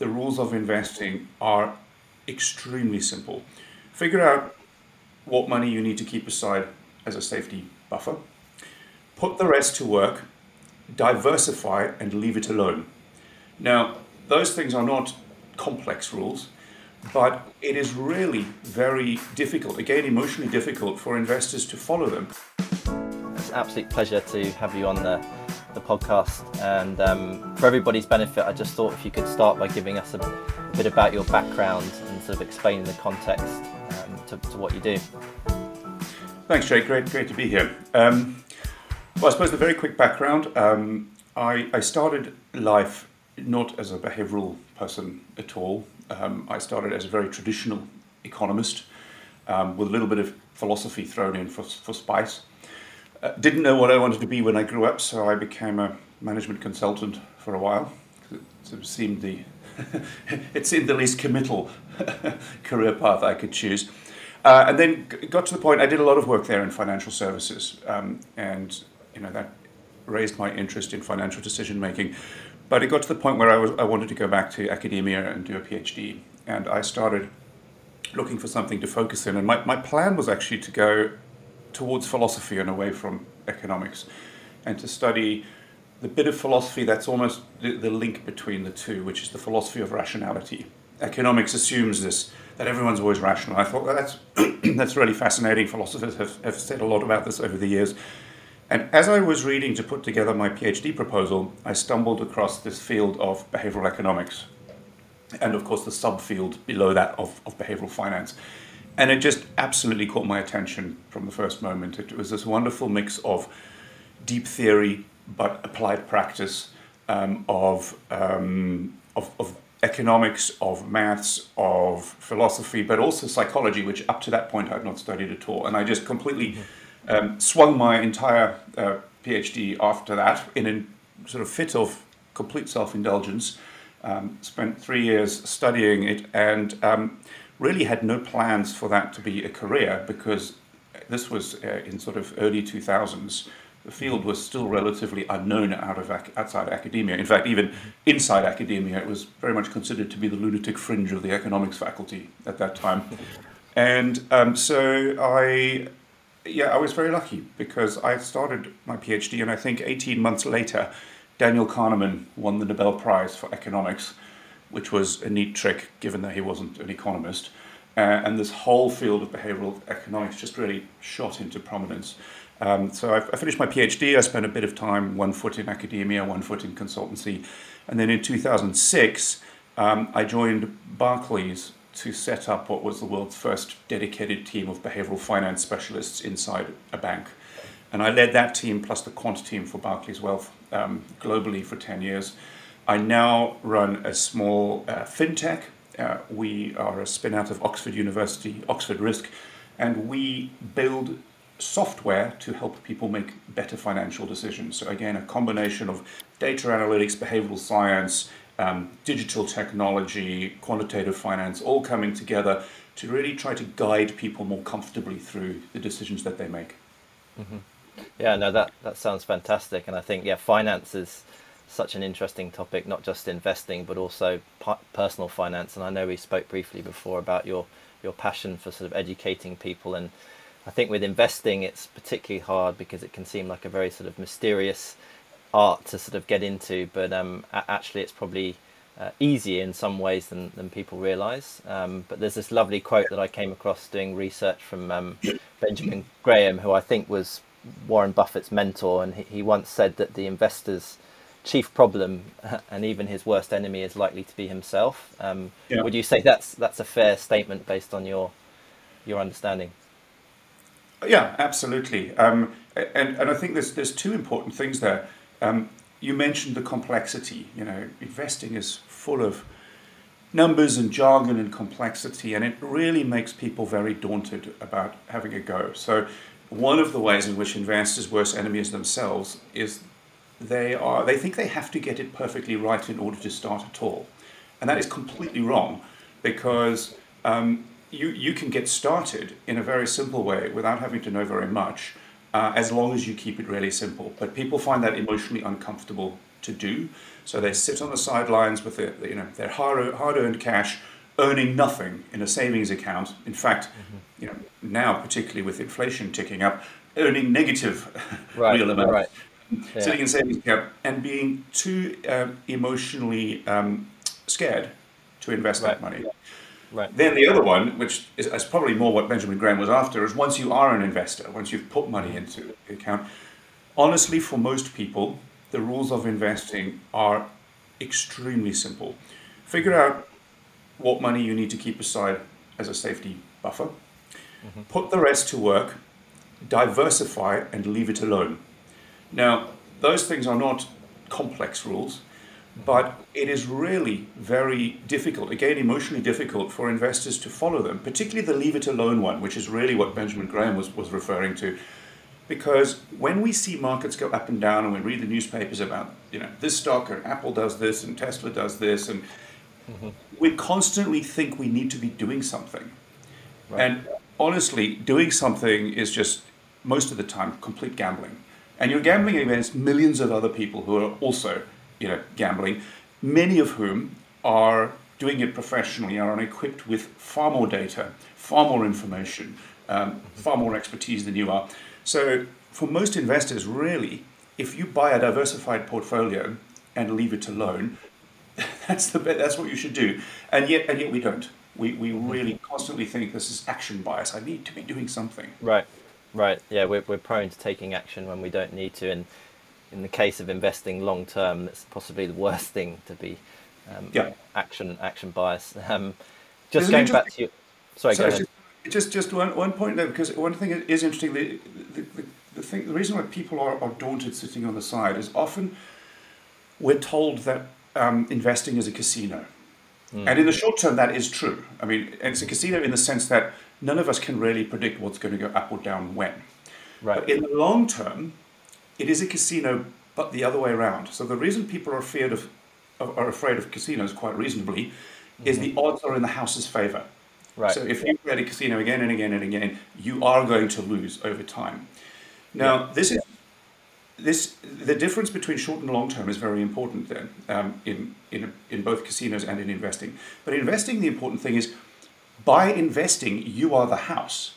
the rules of investing are extremely simple. Figure out what money you need to keep aside as a safety buffer, put the rest to work, diversify, and leave it alone. Now, those things are not complex rules, but it is really very difficult, again, emotionally difficult for investors to follow them. It's an absolute pleasure to have you on the, the podcast. And um, for everybody's benefit, I just thought if you could start by giving us a, bit about your background and sort of explaining the context um, to, to, what you do. Thanks, Jake. Great, great to be here. Um, well, I suppose the very quick background. Um, I, I started life not as a behavioral person at all. Um, I started as a very traditional economist um, with a little bit of philosophy thrown in for, for spice. Uh, didn't know what I wanted to be when I grew up, so I became a management consultant for a while. It seemed the it seemed the least committal career path I could choose. Uh, and then got to the point I did a lot of work there in financial services, um, and you know that raised my interest in financial decision making. But it got to the point where I, was, I wanted to go back to academia and do a PhD. And I started looking for something to focus in. And my, my plan was actually to go towards philosophy and away from economics and to study the bit of philosophy that's almost the, the link between the two, which is the philosophy of rationality. Economics assumes this, that everyone's always rational. I thought well, that's, that's really fascinating. Philosophers have, have said a lot about this over the years. And as I was reading to put together my PhD proposal, I stumbled across this field of behavioral economics, and of course the subfield below that of, of behavioral finance. And it just absolutely caught my attention from the first moment. It was this wonderful mix of deep theory but applied practice, um, of, um, of, of economics, of maths, of philosophy, but also psychology, which up to that point I had not studied at all. And I just completely. Mm-hmm um, swung my entire uh, PhD after that in a sort of fit of complete self indulgence. Um, spent three years studying it and um, really had no plans for that to be a career because this was uh, in sort of early 2000s. The field was still relatively unknown out of ac- outside academia. In fact, even inside academia, it was very much considered to be the lunatic fringe of the economics faculty at that time. And um, so I yeah, I was very lucky because I started my PhD, and I think 18 months later, Daniel Kahneman won the Nobel Prize for economics, which was a neat trick given that he wasn't an economist. Uh, and this whole field of behavioral economics just really shot into prominence. Um, so I, I, finished my PhD. I spent a bit of time, one foot in academia, one foot in consultancy. And then in 2006, um, I joined Barclays to set up what was the world's first dedicated team of behavioral finance specialists inside a bank. And I led that team plus the quant team for Barclays Wealth um, globally for 10 years. I now run a small uh, fintech. Uh, we are a spin out of Oxford University, Oxford Risk, and we build software to help people make better financial decisions. So, again, a combination of data analytics, behavioral science, um, digital technology, quantitative finance, all coming together to really try to guide people more comfortably through the decisions that they make. Mm-hmm. Yeah, no, that that sounds fantastic, and I think yeah, finance is such an interesting topic, not just investing but also personal finance. And I know we spoke briefly before about your your passion for sort of educating people, and I think with investing, it's particularly hard because it can seem like a very sort of mysterious art to sort of get into, but um, actually it's probably uh, easier in some ways than, than people realize. Um, but there's this lovely quote that I came across doing research from um, Benjamin Graham, who I think was Warren Buffett's mentor, and he, he once said that the investor's chief problem and even his worst enemy is likely to be himself. Um, yeah. Would you say that's that's a fair statement based on your your understanding? Yeah, absolutely. Um, and and I think there's there's two important things there. Um, you mentioned the complexity. You know, investing is full of numbers and jargon and complexity, and it really makes people very daunted about having a go. So, one of the ways in which investors' worst enemies themselves is they are they think they have to get it perfectly right in order to start at all, and that is completely wrong, because um, you you can get started in a very simple way without having to know very much uh, as long as you keep it really simple. But people find that emotionally uncomfortable to do. So they sit on the sidelines with their, you know, their hard, hard-earned cash, earning nothing in a savings account. In fact, mm-hmm. you know, now particularly with inflation ticking up, earning negative right, real amount. Right. Yeah. Sitting in savings account and being too um, emotionally um, scared to invest right. that money. Right. Then the other one, which is, is, probably more what Benjamin Graham was after, is once you are an investor, once you've put money into the account, honestly, for most people, the rules of investing are extremely simple. Figure out what money you need to keep aside as a safety buffer, mm-hmm. put the rest to work, diversify, and leave it alone. Now, those things are not complex rules but it is really very difficult, again, emotionally difficult for investors to follow them, particularly the leave it alone one, which is really what Benjamin Graham was, was referring to. Because when we see markets go up and down and we read the newspapers about, you know, this stock or Apple does this and Tesla does this, and mm-hmm. we constantly think we need to be doing something. Right. And honestly, doing something is just most of the time complete gambling. And you're gambling against millions of other people who are also you know, gambling, many of whom are doing it professionally, are equipped with far more data, far more information, um, far more expertise than you are. So for most investors, really, if you buy a diversified portfolio and leave it alone, that's the that's what you should do. And yet, and yet we don't. We we really constantly think this is action bias. I need to be doing something. Right, right. Yeah, we're we're prone to taking action when we don't need to, and in the case of investing long term, that's possibly the worst thing to be um, yeah. action action bias. Um, just Isn't going back to you. Sorry, go ahead. Just just one, one point there, because one thing is interesting. The, the, the, the, thing, the reason why people are, are daunted sitting on the side is often we're told that um, investing is a casino. Mm. And in the short term, that is true. I mean, it's a casino in the sense that none of us can really predict what's going to go up or down when. Right. But in the long term, it is a casino, but the other way around. So the reason people are afraid of are afraid of casinos quite reasonably mm-hmm. is the odds are in the house's favor. Right. So if you play a casino again and again and again, you are going to lose over time. Now yeah. this is this the difference between short and long term is very important then um, in in in both casinos and in investing. But investing, the important thing is by investing, you are the house.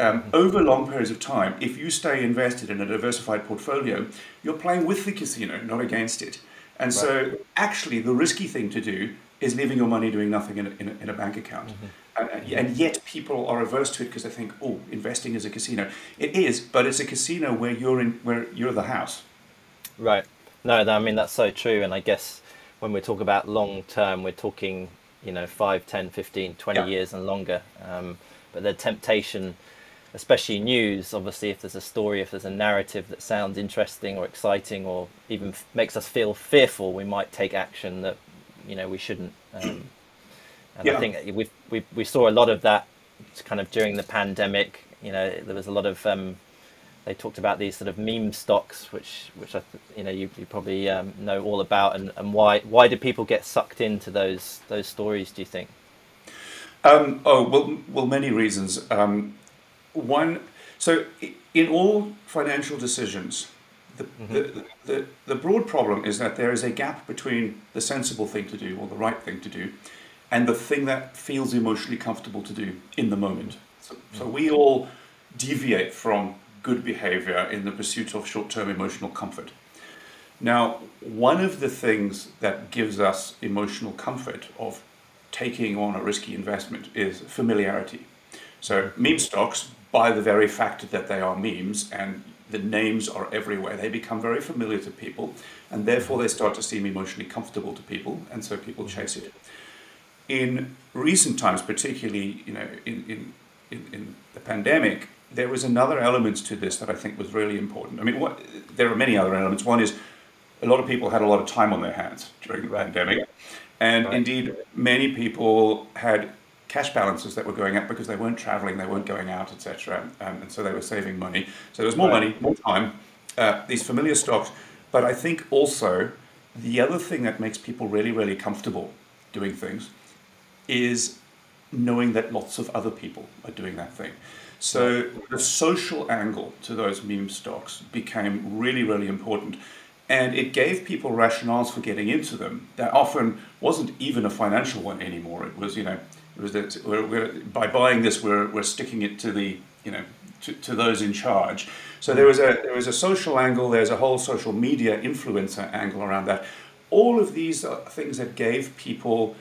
Um, over long periods of time, if you stay invested in a diversified portfolio, you're playing with the casino, not against it. And right. so, actually, the risky thing to do is leaving your money doing nothing in a, in a, in a bank account. Mm-hmm. And, and, yet, people are averse to it because they think, "Oh, investing is a casino." It is, but it's a casino where you're in, where you're the house. Right. No, I mean that's so true. And I guess when we talk about long term, we're talking, you know, 5, 10, 15, 20 yeah. years and longer. Um, but the temptation especially news, obviously, if there's a story, if there's a narrative that sounds interesting or exciting or even f- makes us feel fearful, we might take action that you know we shouldn't. Um, and yeah. I think we we we saw a lot of that kind of during the pandemic. You know, there was a lot of um, they talked about these sort of meme stocks, which which I you know you, you probably um, know all about, and, and why why do people get sucked into those those stories? Do you think? Um, oh well, well, many reasons. Um, one, so in all financial decisions, the, mm-hmm. the, the, the, broad problem is that there is a gap between the sensible thing to do or the right thing to do and the thing that feels emotionally comfortable to do in the moment. So, so we all deviate from good behavior in the pursuit of short term emotional comfort. Now, one of the things that gives us emotional comfort of taking on a risky investment is familiarity. So, meme stocks by the very fact that they are memes and the names are everywhere. They become very familiar to people, and therefore they start to seem emotionally comfortable to people, and so people chase it. In recent times, particularly, you know, in, in, in, in the pandemic, there was another element to this that I think was really important. I mean, what, there are many other elements. One is a lot of people had a lot of time on their hands during the pandemic, and right. indeed, many people had cash balances that were going up because they weren't traveling, they weren't going out, etc. Um, and so they were saving money. So there was more right. money, more time, uh, these familiar stocks. But I think also the other thing that makes people really, really comfortable doing things is knowing that lots of other people are doing that thing. So the social angle to those meme stocks became really, really important. and it gave people rationales for getting into them that often wasn't even a financial one anymore. It was, you know, it was that we're, we're, by buying this, we're, we're sticking it to the, you know, to, to those in charge. So there was a there was a social angle. There's a whole social media influencer angle around that. All of these are things that gave people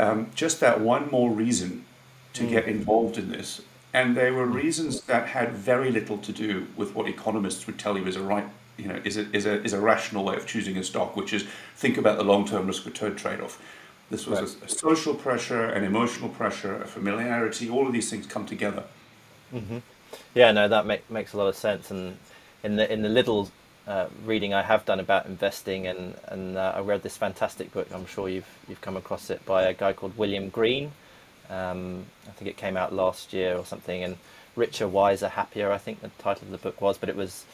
um, just that one more reason to mm. get involved in this, and they were reasons that had very little to do with what economists would tell you is a right you know, is a, is a, is a rational way of choosing a stock, which is think about the long-term risk-return trade-off. This was right. a, a, social pressure, an emotional pressure, a familiarity. All of these things come together. Mm-hmm. Yeah, no, that make, makes a lot of sense. And in the in the little uh, reading I have done about investing, and and uh, I read this fantastic book. I'm sure you've you've come across it by a guy called William Green. Um, I think it came out last year or something. And Richer, Wiser, Happier. I think the title of the book was, but it was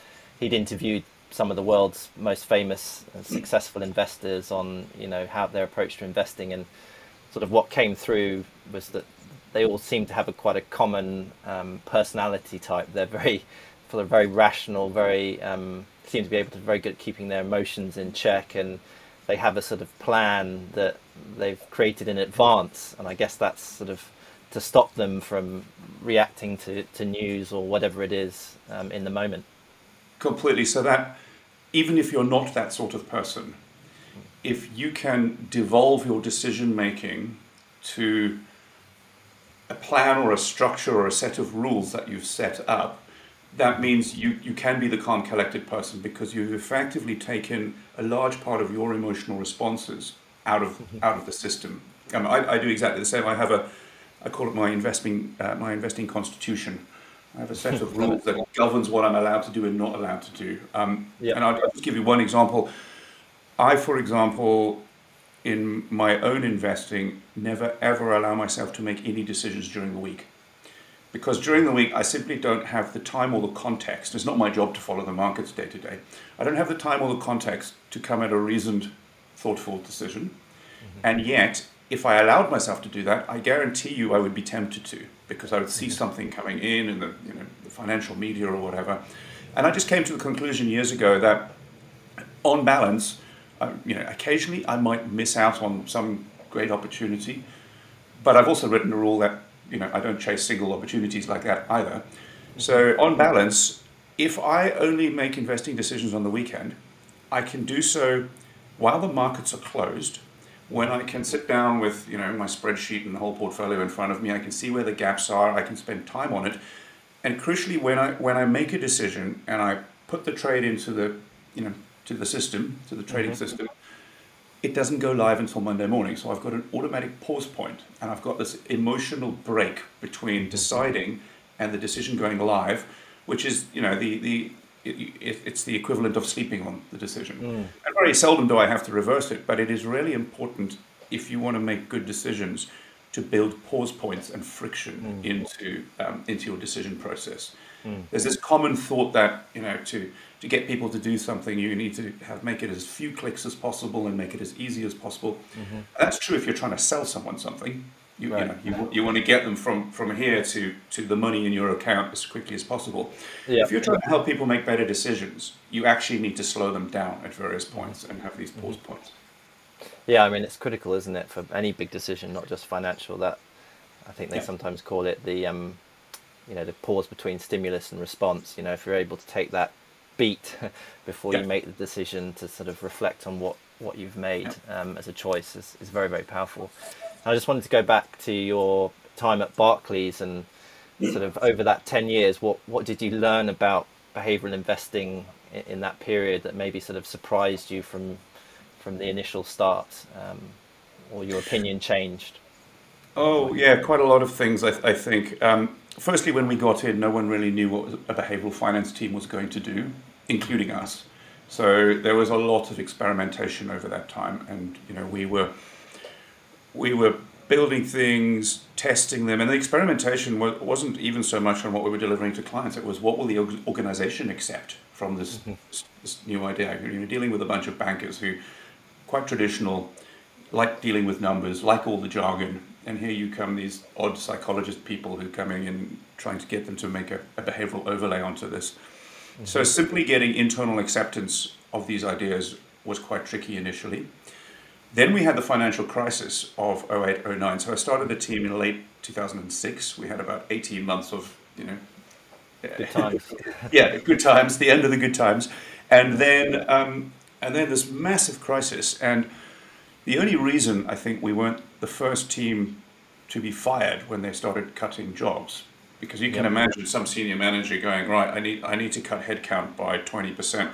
he'd interviewed some of the world's most famous and successful investors on you know how their approach to investing and sort of what came through was that they all seem to have a quite a common um, personality type. They're very, sort of very rational, very um, seem to be able to very good at keeping their emotions in check, and they have a sort of plan that they've created in advance. And I guess that's sort of to stop them from reacting to, to news or whatever it is um, in the moment. Completely. So that even if you're not that sort of person, if you can devolve your decision making to a plan or a structure or a set of rules that you've set up, that means you, you can be the calm, collected person because you've effectively taken a large part of your emotional responses out of mm-hmm. out of the system. Um, I, I do exactly the same. I have a, I call it my investing uh, my investing constitution, I have a set of rules that governs what I'm allowed to do and not allowed to do. Um, yep. And I'll, I'll, just give you one example. I, for example, in my own investing, never ever allow myself to make any decisions during the week. Because during the week, I simply don't have the time or the context. It's not my job to follow the markets day to day. I don't have the time or the context to come at a reasoned, thoughtful decision. Mm-hmm. And yet, if I allowed myself to do that, I guarantee you I would be tempted to because I would see mm-hmm. something coming in in the, you know, the financial media or whatever. And I just came to the conclusion years ago that on balance, uh, you know, occasionally I might miss out on some great opportunity, but I've also written a rule that you know I don't chase single opportunities like that either. So on balance, if I only make investing decisions on the weekend, I can do so while the markets are closed when I can sit down with you know my spreadsheet and the whole portfolio in front of me, I can see where the gaps are. I can spend time on it, and crucially, when I when I make a decision and I put the trade into the you know to the system to the trading mm-hmm. system, it doesn't go live until Monday morning. So I've got an automatic pause point, and I've got this emotional break between mm-hmm. deciding and the decision going live, which is you know the the it, it's the equivalent of sleeping on the decision. Mm. And very seldom do I have to reverse it, but it is really important if you want to make good decisions to build pause points and friction mm. into um, into your decision process. Mm. There's this common thought that you know to to get people to do something, you need to have make it as few clicks as possible and make it as easy as possible. Mm-hmm. That's true if you're trying to sell someone something. You, right. you, know, you, you want to get them from, from here to, to the money in your account as quickly as possible. Yeah. If you're trying to help people make better decisions, you actually need to slow them down at various points and have these pause mm-hmm. points. Yeah, I mean it's critical, isn't it, for any big decision, not just financial. That I think they yeah. sometimes call it the um, you know the pause between stimulus and response. You know, if you're able to take that beat before yeah. you make the decision to sort of reflect on what what you've made yeah. um, as a choice is, is very very powerful. I just wanted to go back to your time at Barclays and sort of over that 10 years, what, what did you learn about behavioral investing in, in that period that maybe sort of surprised you from, from the initial start um, or your opinion changed? Oh, yeah, quite a lot of things, I, I think. Um, firstly, when we got in, no one really knew what a behavioral finance team was going to do, including us. So there was a lot of experimentation over that time, and you know we were we were building things, testing them, and the experimentation wasn't even so much on what we were delivering to clients. It was what will the organization accept from this, mm-hmm. this, this, new idea. You're dealing with a bunch of bankers who, quite traditional, like dealing with numbers, like all the jargon, and here you come these odd psychologist people who coming in and trying to get them to make a, a behavioral overlay onto this. Mm-hmm. So simply getting internal acceptance of these ideas was quite tricky initially. Then we had the financial crisis of 08, 09. So I started the team in late 2006. We had about 18 months of, you know, good times. yeah, good times, the end of the good times. And then, um, and then this massive crisis. And the only reason I think we weren't the first team to be fired when they started cutting jobs, because you can imagine some senior manager going, right, I need, I need to cut headcount by 20%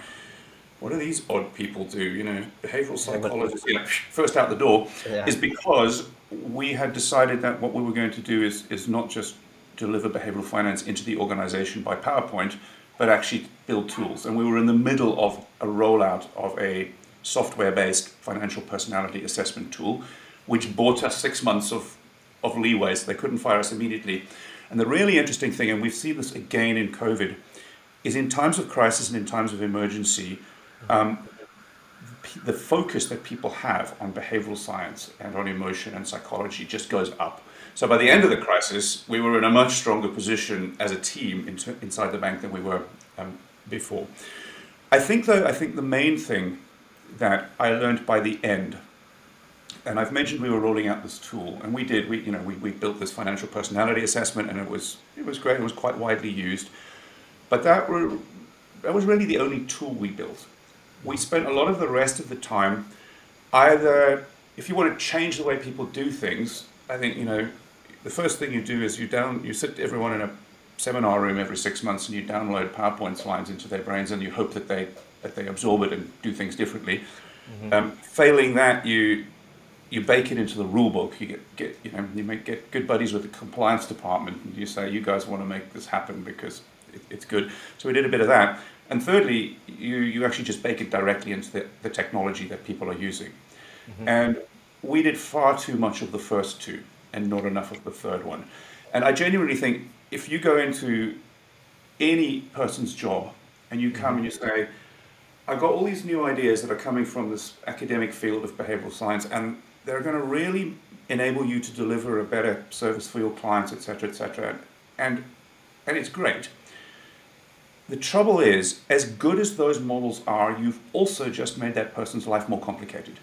what do these odd people do? You know, behavioral psychologists, you know, first out the door, yeah. is because we had decided that what we were going to do is, is not just deliver behavioral finance into the organization by PowerPoint, but actually build tools. And we were in the middle of a rollout of a software based financial personality assessment tool, which bought us six months of, of leeway, so they couldn't fire us immediately. And the really interesting thing, and we've seen this again in COVID, is in times of crisis and in times of emergency, um, the focus that people have on behavioral science and on emotion and psychology just goes up. So by the end of the crisis, we were in a much stronger position as a team inside the bank than we were um, before. I think, though, I think the main thing that I learned by the end, and I've mentioned we were rolling out this tool, and we did. We, you know, we, we built this financial personality assessment, and it was it was great. It was quite widely used, but that were that was really the only tool we built we spent a lot of the rest of the time either if you want to change the way people do things i think you know the first thing you do is you down you sit everyone in a seminar room every six months and you download powerpoint slides into their brains and you hope that they that they absorb it and do things differently mm-hmm. um, failing that you you bake it into the rule book you get, get you know you make get good buddies with the compliance department and you say you guys want to make this happen because it, it's good so we did a bit of that and thirdly, you, you actually just bake it directly into the, the technology that people are using. Mm-hmm. And we did far too much of the first two and not enough of the third one. And I genuinely think if you go into any person's job and you come mm-hmm. and you say, I've got all these new ideas that are coming from this academic field of behavioral science, and they're going to really enable you to deliver a better service for your clients, etc., etc. And and it's great. The trouble is, as good as those models are, you've also just made that person's life more complicated.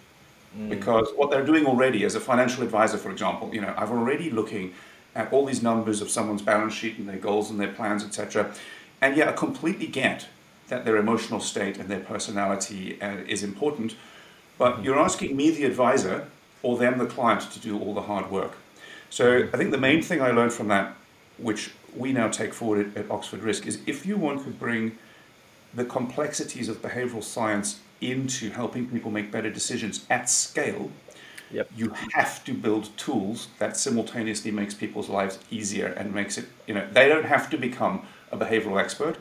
Mm. Because what they're doing already, as a financial advisor, for example, you know, I've already looking at all these numbers of someone's balance sheet and their goals and their plans, etc. And yet, I completely get that their emotional state and their personality uh, is important, but mm. you're asking me, the advisor, or them, the client, to do all the hard work. So. I think the main thing I learned from that, which we now take forward at, at Oxford Risk is if you want to bring the complexities of behavioral science into helping people make better decisions at scale, yep. you have to build tools that simultaneously makes people's lives easier and makes it, you know, they don't have to become a behavioral expert.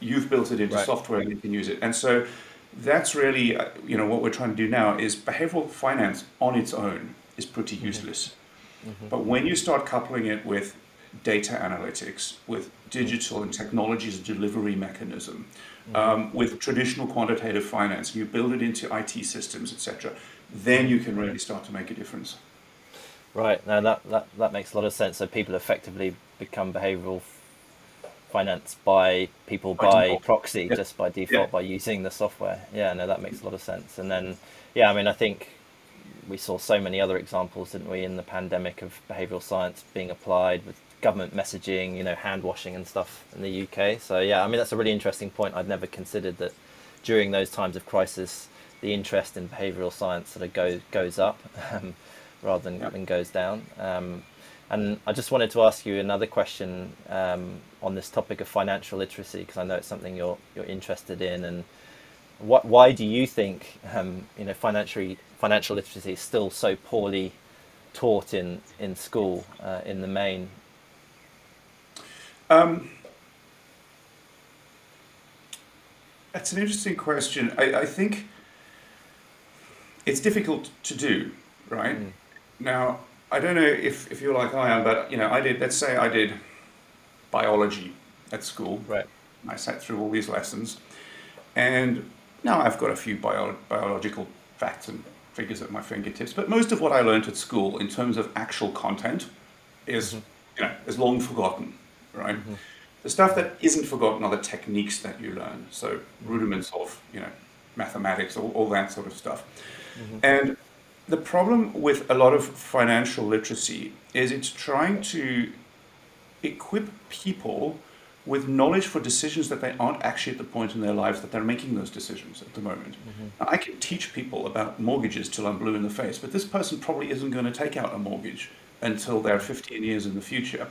You've built it into right. software and you can use it. And so that's really, uh, you know, what we're trying to do now is behavioral finance on its own is pretty mm-hmm. useless. Mm-hmm. But when you start coupling it with data analytics, with digital and technologies delivery mechanism, mm-hmm. um, with traditional quantitative finance, you build it into IT systems, etc., then you can really start to make a difference. Right. Now that, that, that makes a lot of sense. So people effectively become behavioral finance by people by, by proxy, yeah. just by default, yeah. by using the software. Yeah, no, that makes a lot of sense. And then, yeah, I mean, I think we saw so many other examples, didn't we, in the pandemic of behavioral science being applied with government messaging, you know, hand washing and stuff in the UK. So yeah, I mean that's a really interesting point. I'd never considered that during those times of crisis, the interest in behavioural science sort of goes goes up um, rather than, than goes down. Um, and I just wanted to ask you another question um, on this topic of financial literacy because I know it's something you're you're interested in. And what why do you think um, you know financial financial literacy is still so poorly taught in in school uh, in the main um, that's an interesting question. I, I, think it's difficult to do, right? Mm. Now, I don't know if, if you're like I am, but you know, I did. Let's say I did biology at school. Right. I sat through all these lessons, and now I've got a few bio, biological facts and figures at my fingertips. But most of what I learned at school, in terms of actual content, is mm-hmm. you know is long forgotten right? Mm-hmm. The stuff that isn't forgotten are the techniques that you learn. So rudiments of, you know, mathematics, all, all that sort of stuff. Mm-hmm. And the problem with a lot of financial literacy is it's trying to equip people with knowledge for decisions that they aren't actually at the point in their lives that they're making those decisions at the moment. Mm-hmm. I can teach people about mortgages till I'm blue in the face, but this person probably isn't going to take out a mortgage until they're 15 years in the future.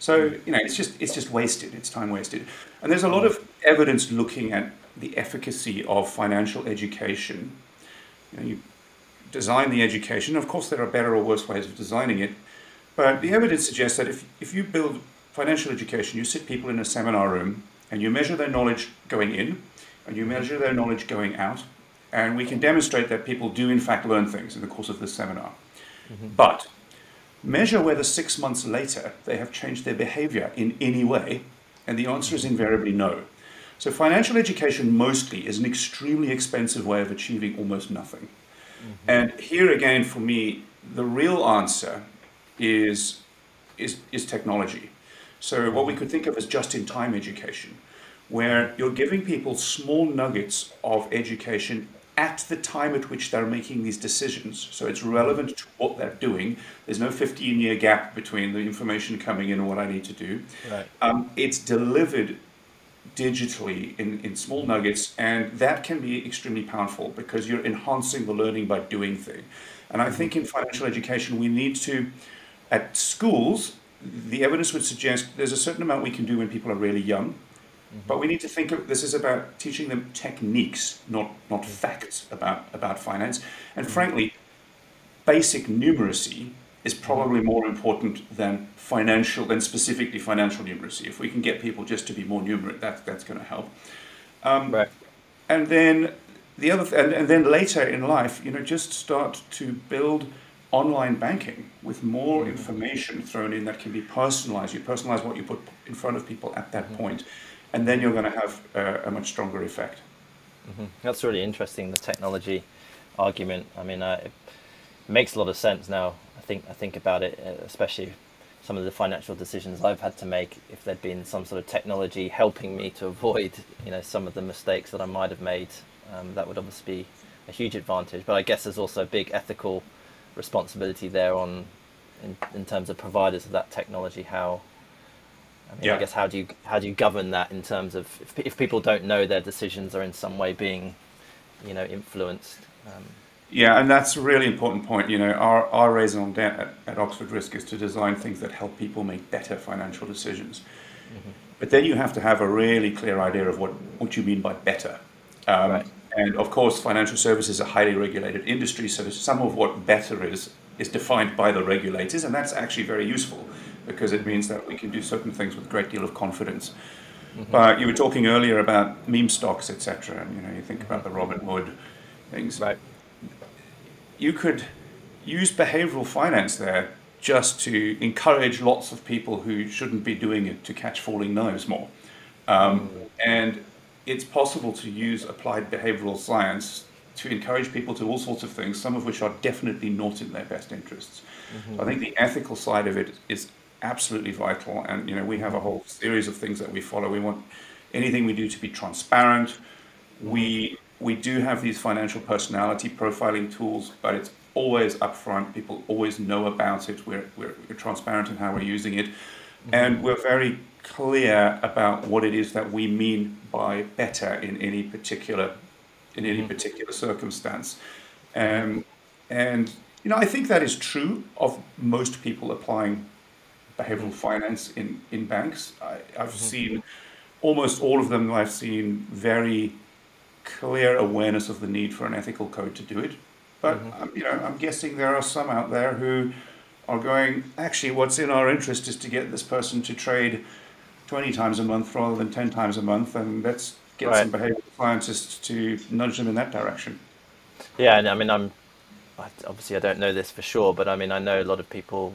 So you know, it's just it's just wasted. It's time wasted. And there's a lot of evidence looking at the efficacy of financial education. You, know, you design the education. Of course, there are better or worse ways of designing it, but the evidence suggests that if if you build financial education, you sit people in a seminar room and you measure their knowledge going in, and you measure their knowledge going out, and we can demonstrate that people do in fact learn things in the course of this seminar. Mm-hmm. But Measure whether six months later they have changed their behavior in any way, and the answer is invariably no. So, financial education mostly is an extremely expensive way of achieving almost nothing. Mm-hmm. And here again, for me, the real answer is, is, is technology. So, what we could think of as just in time education, where you're giving people small nuggets of education at the time at which they're making these decisions. So it's relevant to what they're doing. There's no 15 year gap between the information coming in and what I need to do. Right. Um, it's delivered digitally in, in small nuggets, and that can be extremely powerful because you're enhancing the learning by doing things. And I think in financial education, we need to, at schools, the evidence would suggest there's a certain amount we can do when people are really young but we need to think of this is about teaching them techniques, not not facts about about finance. And mm-hmm. frankly, basic numeracy is probably more important than financial than specifically financial numeracy. If we can get people just to be more numerate, that that's going to help. Um, right. And then the other th- and, and then later in life, you know, just start to build online banking with more mm-hmm. information thrown in that can be personalized. You personalize what you put in front of people at that mm-hmm. point and then you're going to have a, a much stronger effect. Mm-hmm. That's really interesting. The technology argument. I mean, uh, it makes a lot of sense now. I think I think about it, uh, especially some of the financial decisions I've had to make. If there'd been some sort of technology helping me to avoid, you know, some of the mistakes that I might have made, um, that would obviously be a huge advantage. But I guess there's also a big ethical responsibility there on, in, in terms of providers of that technology, how I mean, yeah. I guess how do you how do you govern that in terms of if, if people don't know their decisions are in some way being, you know, influenced. Um, yeah, and that's a really important point. You know, our, our raison d'etre at, at Oxford Risk is to design things that help people make better financial decisions. Mm-hmm. But then you have to have a really clear idea of what, what you mean by better. Um, right. And of course, financial services is a highly regulated industry, so some of what better is is defined by the regulators, and that's actually very useful because it means that we can do certain things with a great deal of confidence. Mm-hmm. But you were talking earlier about meme stocks, etc. And you know, you think about the Robinhood things. Right. You could use behavioral finance there just to encourage lots of people who shouldn't be doing it to catch falling knives more. Um, mm. And it's possible to use applied behavioral science to encourage people to all sorts of things, some of which are definitely not in their best interests. Mm-hmm. I think the ethical side of it is absolutely vital. And you know, we have a whole series of things that we follow. We want anything we do to be transparent. We we do have these financial personality profiling tools, but it's always upfront. People always know about it. We're, we're, we're transparent in how we're using it. Mm-hmm. And we're very clear about what it is that we mean by better in any particular in any mm-hmm. particular circumstance. Um, and you know, I think that is true of most people applying behavioral finance in, in banks. I, have mm-hmm. seen almost all of them, I've seen very clear awareness of the need for an ethical code to do it. But mm-hmm. um, you know, I'm guessing there are some out there who are going, actually, what's in our interest is to get this person to trade 20 times a month rather than 10 times a month, and let's get right. some behavioral scientists to nudge them in that direction. Yeah, and I mean, I'm obviously I don't know this for sure, but I mean, I know a lot of people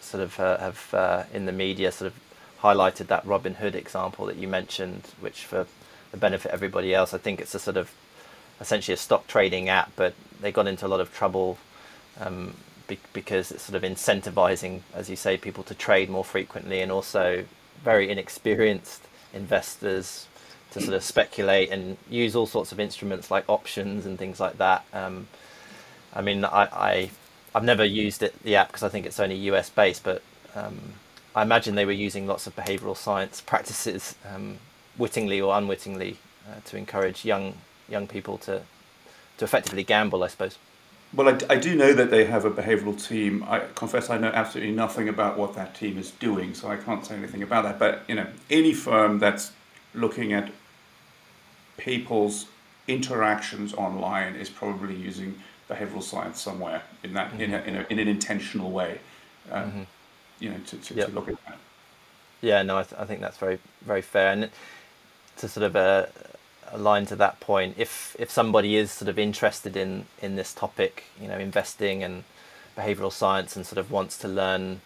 sort of uh, have uh, in the media sort of highlighted that Robinhood example that you mentioned, which for the benefit of everybody else, I think it's a sort of essentially a stock trading app, but they got into a lot of trouble um, be- because it's sort of incentivizing, as you say, people to trade more frequently and also very inexperienced investors to sort of speculate and use all sorts of instruments like options and things like that. Um, I mean, I, I I've never used it the app because I think it's only US based, but um, I imagine they were using lots of behavioural science practices, um, wittingly or unwittingly, uh, to encourage young young people to to effectively gamble, I suppose. Well, I, I, do know that they have a behavioural team. I confess I know absolutely nothing about what that team is doing, so I can't say anything about that. But you know, any firm that's looking at people's interactions online is probably using behavioural science somewhere in that mm-hmm. in, a, in, a, in, an intentional way. Uh, mm-hmm. You know, to, to, yep. to, look at that. Yeah, no, I, th- I think that's very very fair, and to sort of uh, align to that point, if if somebody is sort of interested in in this topic, you know, investing and behavioral science, and sort of wants to learn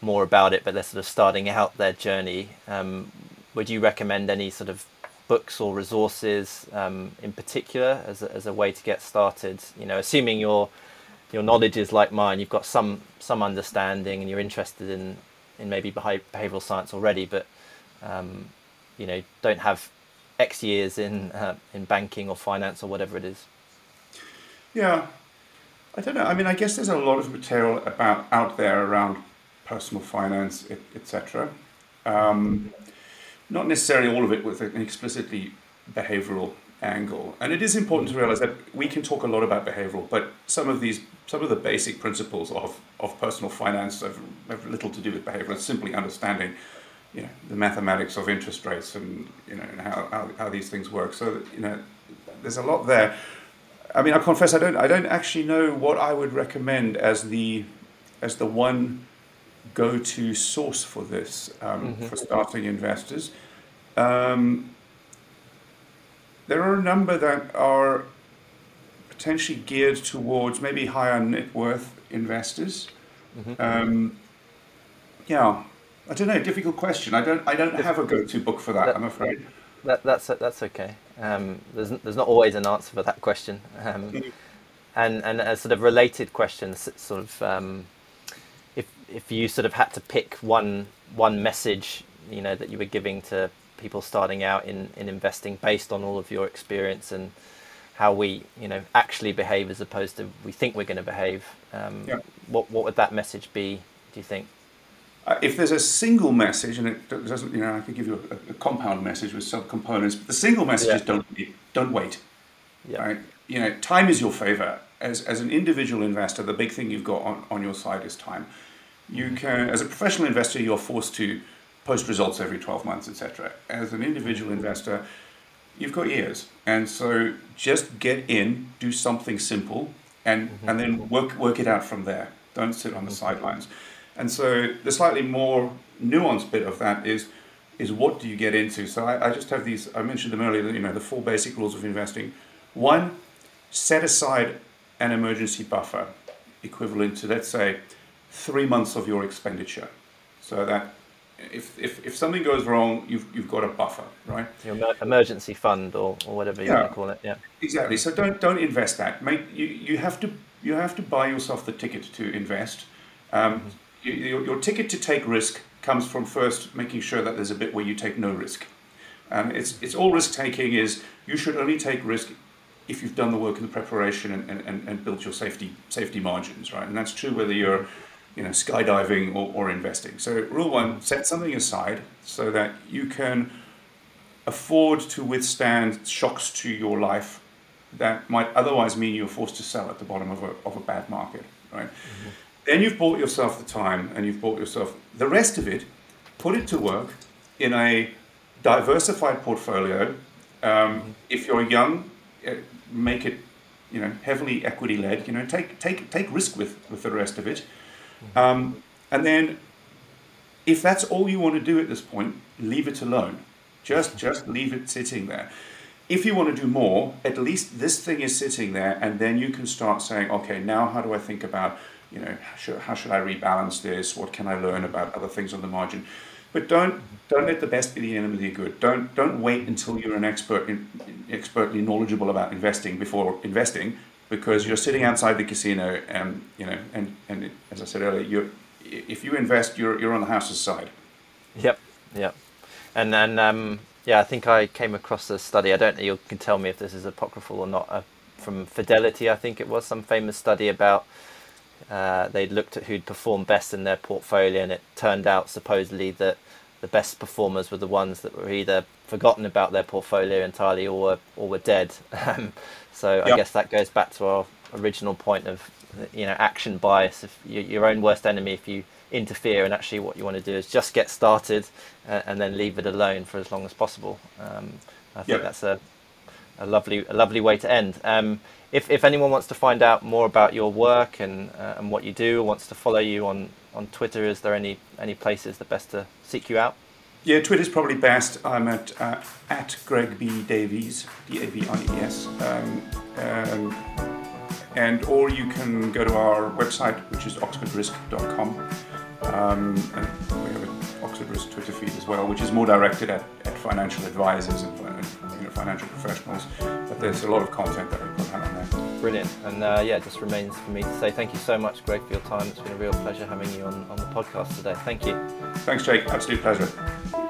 more about it, but they're sort of starting out their journey, um, would you recommend any sort of books or resources um, in particular as a, as a way to get started? You know, assuming your your knowledge is like mine, you've got some some understanding, and you're interested in in maybe behavioral science already, but um, you know, don't have X years in uh, in banking or finance or whatever it is. Yeah, I don't know. I mean, I guess there's a lot of material about out there around personal finance, etc. Um, not necessarily all of it with an explicitly behavioral angle. And it is important to realize that we can talk a lot about behavioral, but some of these, some of the basic principles of, of personal finance have, have little to do with behavior. It's simply understanding you know, the mathematics of interest rates and, you know, and how, how, how these things work. So, you know, there's a lot there. I mean, I confess I don't, I don't actually know what I would recommend as the, as the one go-to source for this um, mm-hmm. for starting investors. Um, there are a number that are potentially geared towards maybe higher net worth investors. Mm-hmm. Um, yeah, I don't know. Difficult question. I don't. I don't have a go-to book for that. that I'm afraid. That, that's that's okay. Um, there's there's not always an answer for that question. Um, mm. and and a sort of related question, sort of, um, if if you sort of had to pick one one message, you know, that you were giving to people starting out in in investing based on all of your experience and how we you know actually behave as opposed to we think we're going to behave. Um, yeah. What what would that message be? Do you think? Uh, if there's a single message, and it doesn't, you know, I could give you a, a compound message with subcomponents, but the single message yeah. is don't don't wait. Yeah. Right? You know, time is your favor. As as an individual investor, the big thing you've got on, on your side is time. You mm-hmm. can, as a professional investor, you're forced to post results every 12 months, etc. As an individual investor, you've got years, and so just get in, do something simple, and mm-hmm. and then work work it out from there. Don't sit on the mm-hmm. sidelines. And so the slightly more nuanced bit of that is is what do you get into? So I, I just have these. I mentioned them earlier. You know, the four basic rules of investing. One, set aside an emergency buffer, equivalent to let's say three months of your expenditure, so that if, if, if something goes wrong, you've, you've got a buffer, right? Your emergency fund or, or whatever you yeah, want to call it. Yeah. Exactly. So don't don't invest that. Make you, you have to you have to buy yourself the ticket to invest. Um, mm-hmm your, your ticket to take risk comes from first making sure that there's a bit where you take no risk. And it's, it's all risk taking is you should only take risk if you've done the work in the preparation and, and, and built your safety safety margins, right? And that's true whether you're you know skydiving or, or investing. So rule one, set something aside so that you can afford to withstand shocks to your life that might otherwise mean you're forced to sell at the bottom of a, of a bad market, right? Mm-hmm. Then you've bought yourself the time and you've bought yourself the rest of it, put it to work in a diversified portfolio. Um, if you're young, uh, make it you know heavily equity led. You know, take take take risk with with the rest of it, um, and then if that's all you want to do at this point, leave it alone. Just just leave it sitting there. If you want to do more, at least this thing is sitting there, and then you can start saying, okay, now how do I think about you know, how should I rebalance this? What can I learn about other things on the margin? But don't don't let the best be the enemy of the good. Don't don't wait until you're an expert in, expertly knowledgeable about investing before investing, because you're sitting outside the casino, and you know, and and as I said earlier, you if you invest, you're you're on the house's side. Yep, yep, and then um, yeah, I think I came across a study. I don't know. You can tell me if this is apocryphal or not. Uh, from Fidelity, I think it was some famous study about. Uh, they looked at who'd performed best in their portfolio, and it turned out supposedly that the best performers were the ones that were either forgotten about their portfolio entirely or were, or were dead. Um, so yep. I guess that goes back to our original point of you know action bias. If you, your own worst enemy, if you interfere, and actually what you want to do is just get started and, and then leave it alone for as long as possible. Um, I think yep. that's a, a lovely a lovely way to end. Um, if, if anyone wants to find out more about your work and uh, and what you do, or wants to follow you on, on Twitter, is there any any places the best to seek you out? Yeah, Twitter's probably best. I'm at uh, at Greg B Davies, D A V I E S, um, um, and or you can go to our website, which is oxfordrisk.com. Um, and we have an Oxford Risk Twitter feed as well, which is more directed at, at financial advisors and you know, financial professionals. But there's a lot of content that we put out. Brilliant. And uh, yeah, it just remains for me to say thank you so much, Greg, for your time. It's been a real pleasure having you on, on the podcast today. Thank you. Thanks, Jake. Absolute pleasure.